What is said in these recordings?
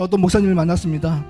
어떤 목사님을 만났습니다.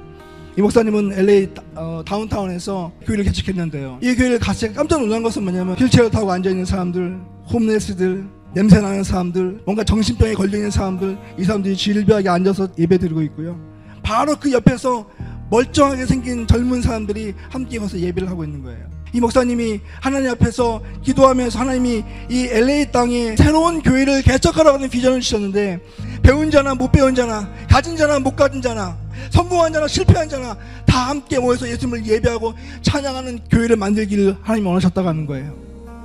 이 목사님은 LA 어, 다운타운에서 교회를 개척했는데요. 이 교회를 갔을 때 깜짝 놀란 것은 뭐냐면 휠체어 타고 앉아 있는 사람들, 홈레스들, 냄새 나는 사람들, 뭔가 정신병에 걸려 있는 사람들, 이 사람들이 질비하게 앉아서 예배드리고 있고요. 바로 그 옆에서 멀쩡하게 생긴 젊은 사람들이 함께 와서 예배를 하고 있는 거예요. 이 목사님이 하나님 앞에서 기도하면서 하나님이 이 LA 땅에 새로운 교회를 개척하라고 하는 비전을 주셨는데 배운 자나 못 배운 자나 가진 자나 못 가진 자나 성공한 자나 실패한 자나 다 함께 모여서 예수님을 예배하고 찬양하는 교회를 만들기를 하나님이 원하셨다고 하는 거예요.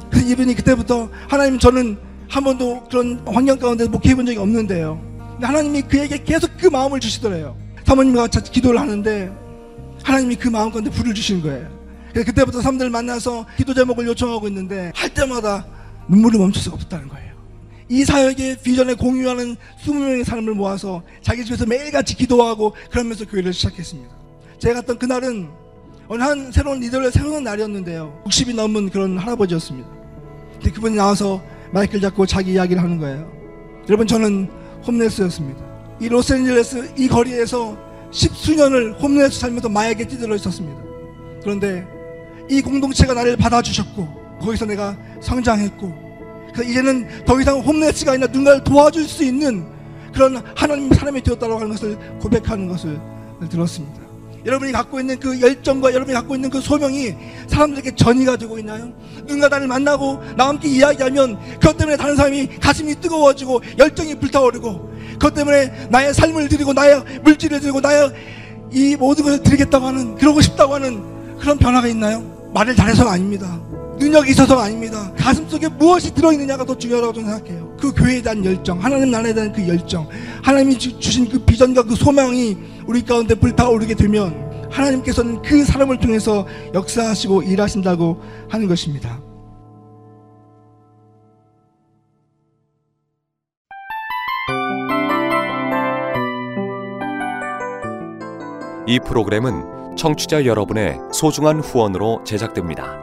그래서 이분이 그때부터 하나님 저는 한 번도 그런 환경 가운데 목회해 본 적이 없는데요. 하나님이 그에게 계속 그 마음을 주시더래요. 사모님과 같이 기도를 하는데 하나님이 그 마음 가운데 불을 주신 거예요. 그때부터 사람들 만나서 기도 제목을 요청하고 있는데 할 때마다 눈물을 멈출 수가 없다는 거예요. 이 사역의 비전에 공유하는 20명의 사람을 모아서 자기 집에서 매일같이 기도하고 그러면서 교회를 시작했습니다. 제가 갔던 그날은 어느 한 새로운 리더를 세우는 날이었는데요. 60이 넘은 그런 할아버지였습니다. 근데 그분이 나와서 마이크를 잡고 자기 이야기를 하는 거예요. 여러분 저는 homeless였습니다. 이 로스앤젤레스 이 거리에서 십수년을 homeless 살면서 마약에 찌들어 있었습니다. 그런데 이 공동체가 나를 받아주셨고 거기서 내가 성장했고 그래서 이제는 더 이상 홈레스가 아니라 누군가를 도와줄 수 있는 그런 하나님 사람이 되었다고 하는 것을 고백하는 것을 들었습니다. 여러분이 갖고 있는 그 열정과 여러분이 갖고 있는 그 소명이 사람들에게 전이가 되고 있나요? 누군가 나를 만나고 나와 함께 이야기하면 그것 때문에 다른 사람이 가슴이 뜨거워지고 열정이 불타오르고 그것 때문에 나의 삶을 드리고 나의 물질을 드리고 나의 이 모든 것을 드리겠다고 하는 그러고 싶다고 하는 그런 변화가 있나요? 말을 잘해서가 아닙니다. 능력이 있어서가 아닙니다. 가슴 속에 무엇이 들어있느냐가 더 중요하다고 저는 생각해요. 그 교회에 대한 열정, 하나님 나라에 대한 그 열정, 하나님이 주- 주신 그 비전과 그 소망이 우리 가운데 불타오르게 되면 하나님께서는 그 사람을 통해서 역사하시고 일하신다고 하는 것입니다. 이 프로그램은 청취자 여러분의 소중한 후원으로 제작됩니다.